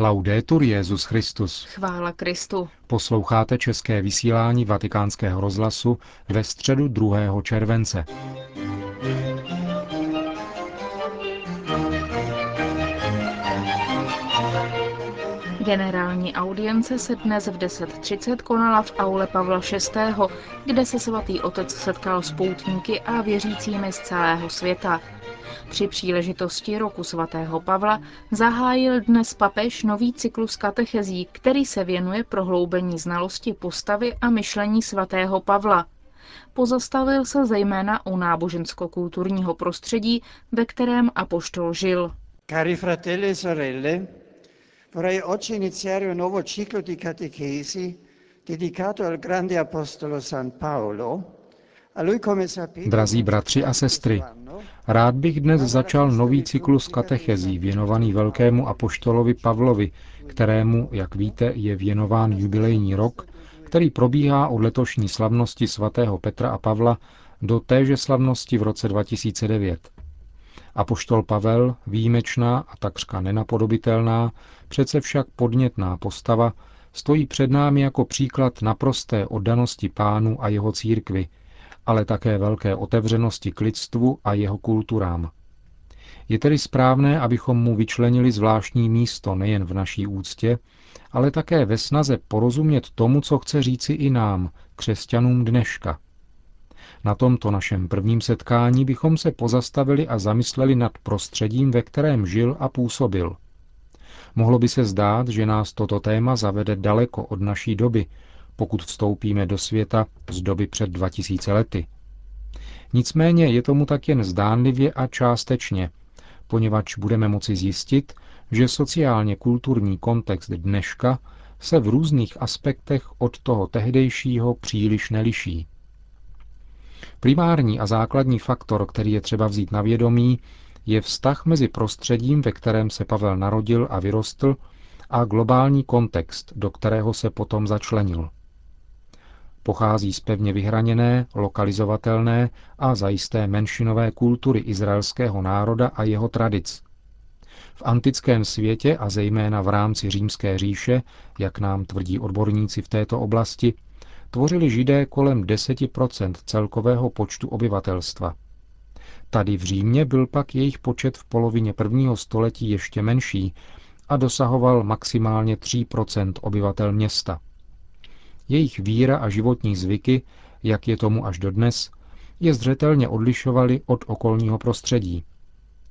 Laudetur Jezus Christus. Chvála Kristu. Posloucháte české vysílání Vatikánského rozhlasu ve středu 2. července. Generální audience se dnes v 10.30 konala v aule Pavla VI., kde se svatý otec setkal s poutníky a věřícími z celého světa. Při příležitosti roku svatého Pavla zahájil dnes papež nový cyklus katechezí, který se věnuje prohloubení znalosti postavy a myšlení svatého Pavla. Pozastavil se zejména u nábožensko-kulturního prostředí, ve kterém apoštol žil. Cari fratelli e sorelle, vorrei oggi iniziare un nuovo ciclo di catechesi dedicato al grande apostolo San Paolo, Drazí bratři a sestry, rád bych dnes začal nový cyklus katechezí věnovaný velkému apoštolovi Pavlovi, kterému, jak víte, je věnován jubilejní rok, který probíhá od letošní slavnosti svatého Petra a Pavla do téže slavnosti v roce 2009. Apoštol Pavel, výjimečná a takřka nenapodobitelná, přece však podnětná postava, stojí před námi jako příklad naprosté oddanosti pánu a jeho církvy, ale také velké otevřenosti k lidstvu a jeho kulturám. Je tedy správné, abychom mu vyčlenili zvláštní místo nejen v naší úctě, ale také ve snaze porozumět tomu, co chce říci i nám, křesťanům dneška. Na tomto našem prvním setkání bychom se pozastavili a zamysleli nad prostředím, ve kterém žil a působil. Mohlo by se zdát, že nás toto téma zavede daleko od naší doby, pokud vstoupíme do světa z doby před 2000 lety. Nicméně je tomu tak jen zdánlivě a částečně, poněvadž budeme moci zjistit, že sociálně kulturní kontext dneška se v různých aspektech od toho tehdejšího příliš neliší. Primární a základní faktor, který je třeba vzít na vědomí, je vztah mezi prostředím, ve kterém se Pavel narodil a vyrostl, a globální kontext, do kterého se potom začlenil. Pochází z pevně vyhraněné, lokalizovatelné a zajisté menšinové kultury izraelského národa a jeho tradic. V antickém světě a zejména v rámci římské říše, jak nám tvrdí odborníci v této oblasti, tvořili židé kolem 10% celkového počtu obyvatelstva. Tady v Římě byl pak jejich počet v polovině prvního století ještě menší a dosahoval maximálně 3% obyvatel města. Jejich víra a životní zvyky, jak je tomu až dodnes, je zřetelně odlišovaly od okolního prostředí.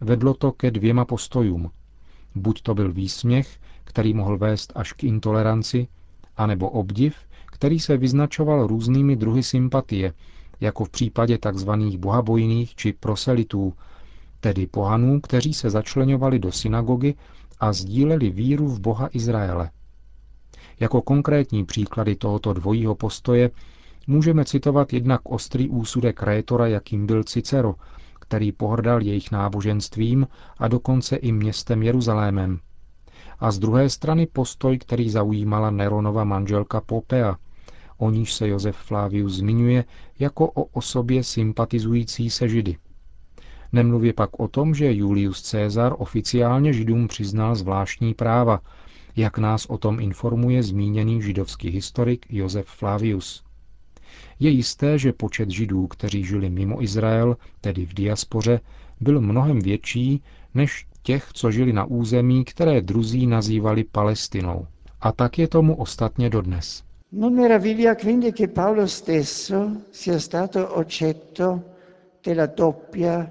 Vedlo to ke dvěma postojům. Buď to byl výsměch, který mohl vést až k intoleranci, anebo obdiv, který se vyznačoval různými druhy sympatie, jako v případě tzv. bohabojných či proselitů, tedy pohanů, kteří se začlenovali do synagogy a sdíleli víru v Boha Izraele. Jako konkrétní příklady tohoto dvojího postoje můžeme citovat jednak ostrý úsudek rétora, jakým byl Cicero, který pohrdal jejich náboženstvím a dokonce i městem Jeruzalémem. A z druhé strany postoj, který zaujímala Neronova manželka Popea, o níž se Josef Flavius zmiňuje jako o osobě sympatizující se Židy. Nemluvě pak o tom, že Julius Caesar oficiálně Židům přiznal zvláštní práva, jak nás o tom informuje zmíněný židovský historik Josef Flavius. Je jisté, že počet židů, kteří žili mimo Izrael, tedy v diaspoře, byl mnohem větší než těch, co žili na území, které druzí nazývali Palestinou. A tak je tomu ostatně dodnes. Non stesso sia stato oggetto della doppia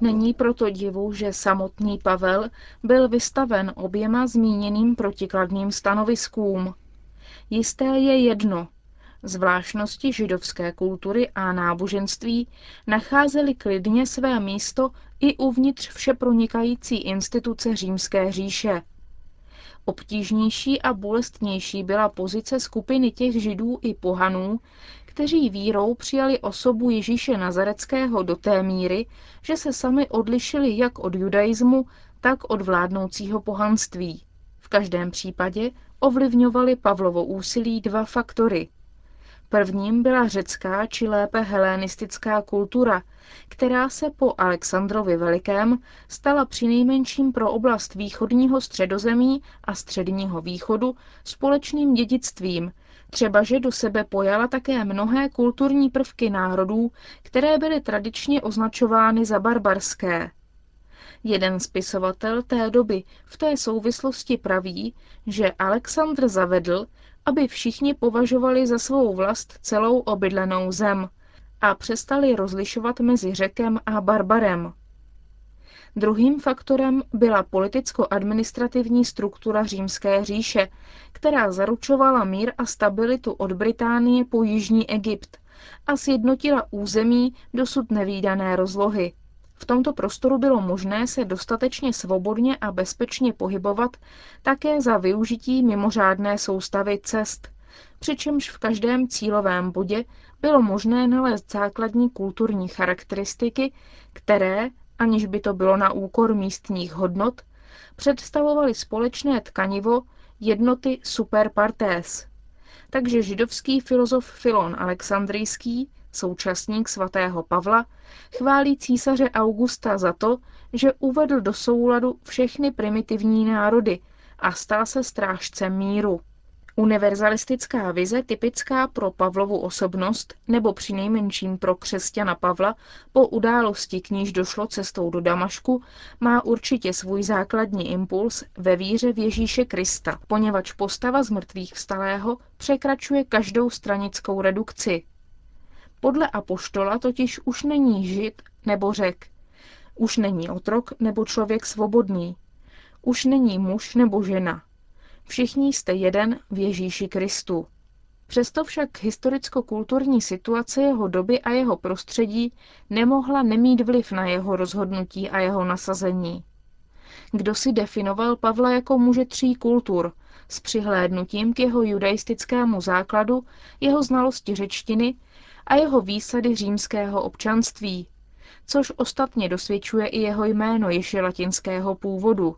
Není proto divu, že samotný Pavel byl vystaven oběma zmíněným protikladným stanoviskům. Jisté je jedno. Zvláštnosti židovské kultury a náboženství nacházely klidně své místo i uvnitř všepronikající instituce římské říše. Obtížnější a bolestnější byla pozice skupiny těch židů i pohanů, kteří vírou přijali osobu Ježíše Nazareckého do té míry, že se sami odlišili jak od judaismu, tak od vládnoucího pohanství. V každém případě ovlivňovali Pavlovo úsilí dva faktory. Prvním byla řecká či lépe helenistická kultura, která se po Alexandrovi Velikém stala přinejmenším pro oblast východního středozemí a středního východu společným dědictvím, třeba že do sebe pojala také mnohé kulturní prvky národů, které byly tradičně označovány za barbarské. Jeden spisovatel té doby v té souvislosti praví, že Alexandr zavedl, aby všichni považovali za svou vlast celou obydlenou zem a přestali rozlišovat mezi řekem a barbarem. Druhým faktorem byla politicko-administrativní struktura římské říše, která zaručovala mír a stabilitu od Británie po Jižní Egypt a sjednotila území dosud nevýdané rozlohy. V tomto prostoru bylo možné se dostatečně svobodně a bezpečně pohybovat také za využití mimořádné soustavy cest, přičemž v každém cílovém bodě bylo možné nalézt základní kulturní charakteristiky, které, aniž by to bylo na úkor místních hodnot, představovaly společné tkanivo jednoty super partés. Takže židovský filozof Filon Alexandrijský současník svatého Pavla, chválí císaře Augusta za to, že uvedl do souladu všechny primitivní národy a stal se strážcem míru. Univerzalistická vize typická pro Pavlovu osobnost nebo přinejmenším pro křesťana Pavla po události, k níž došlo cestou do Damašku, má určitě svůj základní impuls ve víře v Ježíše Krista, poněvadž postava z mrtvých vstalého překračuje každou stranickou redukci, podle apoštola totiž už není žid nebo řek. Už není otrok nebo člověk svobodný. Už není muž nebo žena. Všichni jste jeden v Ježíši Kristu. Přesto však historicko-kulturní situace jeho doby a jeho prostředí nemohla nemít vliv na jeho rozhodnutí a jeho nasazení. Kdo si definoval Pavla jako muže tří kultur, s přihlédnutím k jeho judaistickému základu, jeho znalosti řečtiny a jeho výsady římského občanství, což ostatně dosvědčuje i jeho jméno jež je latinského původu.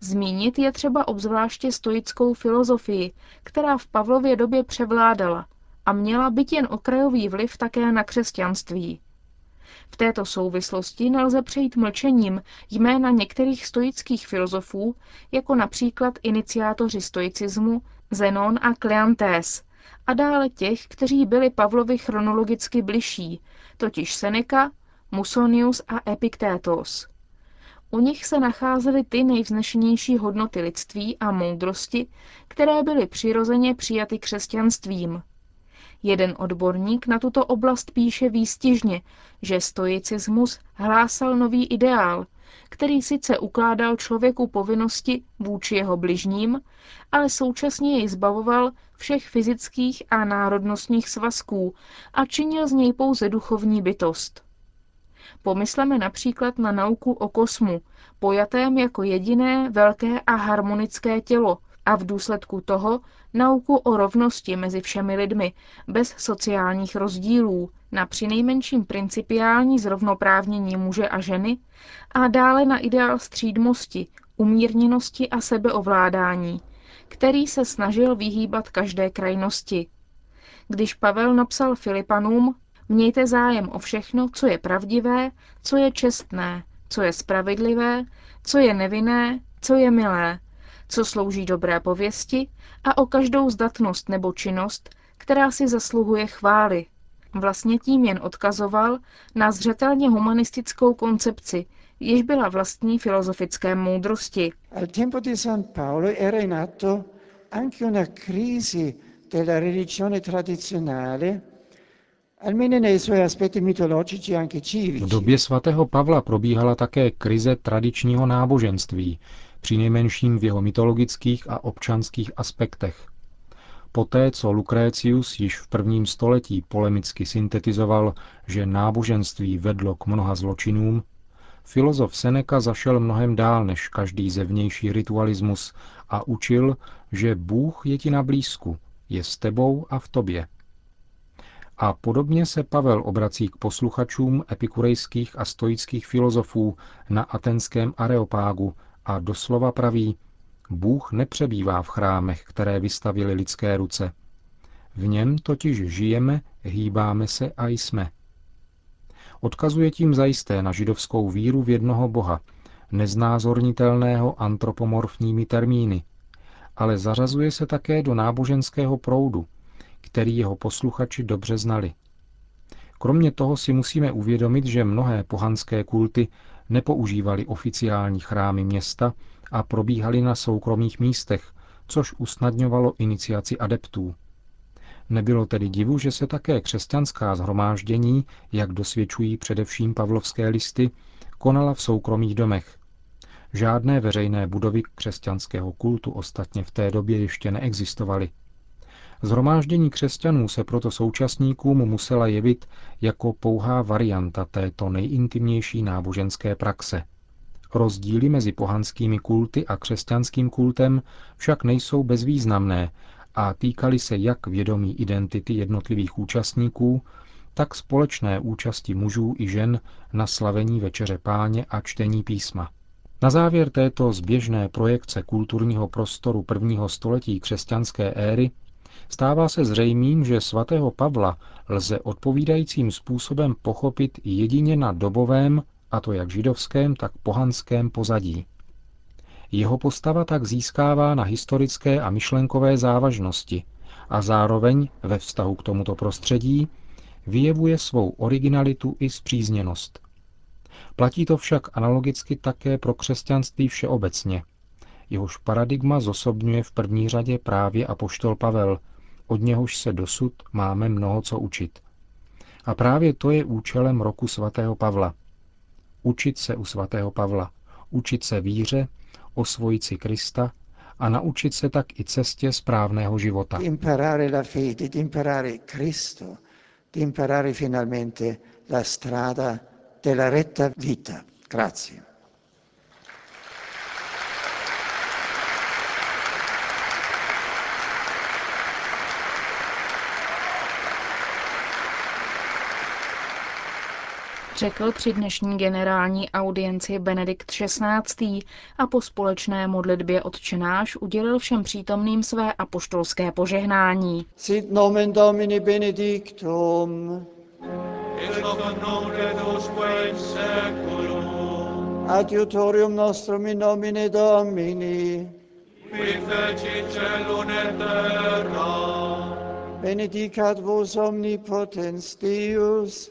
Zmínit je třeba obzvláště stoickou filozofii, která v Pavlově době převládala a měla být jen okrajový vliv také na křesťanství. V této souvislosti nelze přejít mlčením jména některých stoických filozofů, jako například iniciátoři stoicismu Zenon a Kleantés, a dále těch, kteří byli Pavlovi chronologicky bližší, totiž Seneca, Musonius a Epiktétos. U nich se nacházely ty nejvznešenější hodnoty lidství a moudrosti, které byly přirozeně přijaty křesťanstvím. Jeden odborník na tuto oblast píše výstižně, že stoicismus hlásal nový ideál, který sice ukládal člověku povinnosti vůči jeho bližním, ale současně jej zbavoval všech fyzických a národnostních svazků a činil z něj pouze duchovní bytost. Pomysleme například na nauku o kosmu, pojatém jako jediné velké a harmonické tělo a v důsledku toho nauku o rovnosti mezi všemi lidmi, bez sociálních rozdílů, na přinejmenším principiální zrovnoprávnění muže a ženy a dále na ideál střídmosti, umírněnosti a sebeovládání, který se snažil vyhýbat každé krajnosti. Když Pavel napsal Filipanům, mějte zájem o všechno, co je pravdivé, co je čestné, co je spravedlivé, co je nevinné, co je milé, co slouží dobré pověsti a o každou zdatnost nebo činnost, která si zasluhuje chvály. Vlastně tím jen odkazoval na zřetelně humanistickou koncepci, jež byla vlastní filozofické moudrosti. Al tempo di San Paolo era in atto anche una crisi della religione tradizionale, anche civici. V době svatého Pavla probíhala také krize tradičního náboženství, přinejmenším v jeho mytologických a občanských aspektech. Poté, co Lucretius již v prvním století polemicky syntetizoval, že náboženství vedlo k mnoha zločinům, filozof Seneca zašel mnohem dál než každý zevnější ritualismus a učil, že Bůh je ti na blízku, je s tebou a v tobě. A podobně se Pavel obrací k posluchačům epikurejských a stoických filozofů na atenském areopágu a doslova praví, Bůh nepřebývá v chrámech, které vystavili lidské ruce. V něm totiž žijeme, hýbáme se a jsme. Odkazuje tím zajisté na židovskou víru v jednoho Boha, neznázornitelného antropomorfními termíny, ale zařazuje se také do náboženského proudu, který jeho posluchači dobře znali. Kromě toho si musíme uvědomit, že mnohé pohanské kulty nepoužívaly oficiální chrámy města a probíhaly na soukromých místech, což usnadňovalo iniciaci adeptů. Nebylo tedy divu, že se také křesťanská zhromáždění, jak dosvědčují především pavlovské listy, konala v soukromých domech. Žádné veřejné budovy křesťanského kultu ostatně v té době ještě neexistovaly. Zhromáždění křesťanů se proto současníkům musela jevit jako pouhá varianta této nejintimnější náboženské praxe. Rozdíly mezi pohanskými kulty a křesťanským kultem však nejsou bezvýznamné a týkaly se jak vědomí identity jednotlivých účastníků, tak společné účasti mužů i žen na slavení Večeře páně a čtení písma. Na závěr této zběžné projekce kulturního prostoru prvního století křesťanské éry stává se zřejmým, že svatého Pavla lze odpovídajícím způsobem pochopit jedině na dobovém, a to jak židovském, tak pohanském pozadí. Jeho postava tak získává na historické a myšlenkové závažnosti a zároveň ve vztahu k tomuto prostředí vyjevuje svou originalitu i zpřízněnost. Platí to však analogicky také pro křesťanství všeobecně. Jehož paradigma zosobňuje v první řadě právě apoštol Pavel, od něhož se dosud máme mnoho co učit. A právě to je účelem roku svatého Pavla. Učit se u svatého Pavla, učit se víře, osvojit si Krista a naučit se tak i cestě správného života. Imparare la fede, imparare Cristo, imparare finalmente la strada della retta vita. Grazie. Řekl při dnešní generální audienci Benedikt XVI. a po společné modlitbě odčenáš udělil všem přítomným své apoštolské požehnání. Sit nomen Domini benedictum. Adiutorium nostrum in nomine Domini. Qui feci celum et terra. Benedicat vos omnipotens Deus,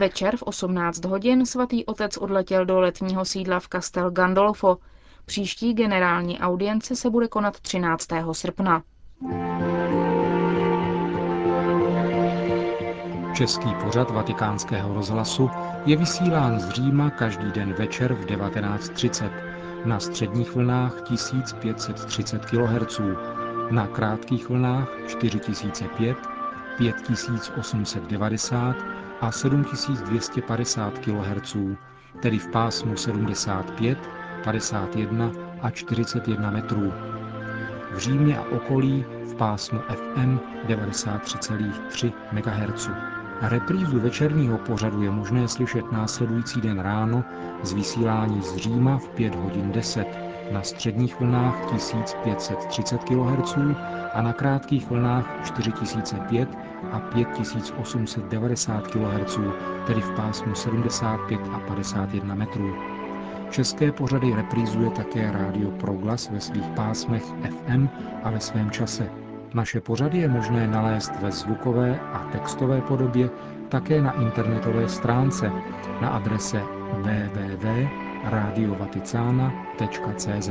Večer v 18 hodin svatý otec odletěl do letního sídla v Castel Gandolfo. Příští generální audience se bude konat 13. srpna. Český pořad vatikánského rozhlasu je vysílán z Říma každý den večer v 19.30 na středních vlnách 1530 kHz, na krátkých vlnách 4005, 5890 a 7250 kHz, tedy v pásmu 75, 51 a 41 metrů. V Římě a okolí v pásmu FM 93,3 MHz. Reprízu večerního pořadu je možné slyšet následující den ráno z vysílání z Říma v 5 hodin 10 na středních vlnách 1530 kHz a na krátkých vlnách 4005 a 5890 kHz, tedy v pásmu 75 a 51 metrů. České pořady reprízuje také rádio Proglas ve svých pásmech FM a ve svém čase. Naše pořady je možné nalézt ve zvukové a textové podobě také na internetové stránce na adrese www.radiovaticana.cz.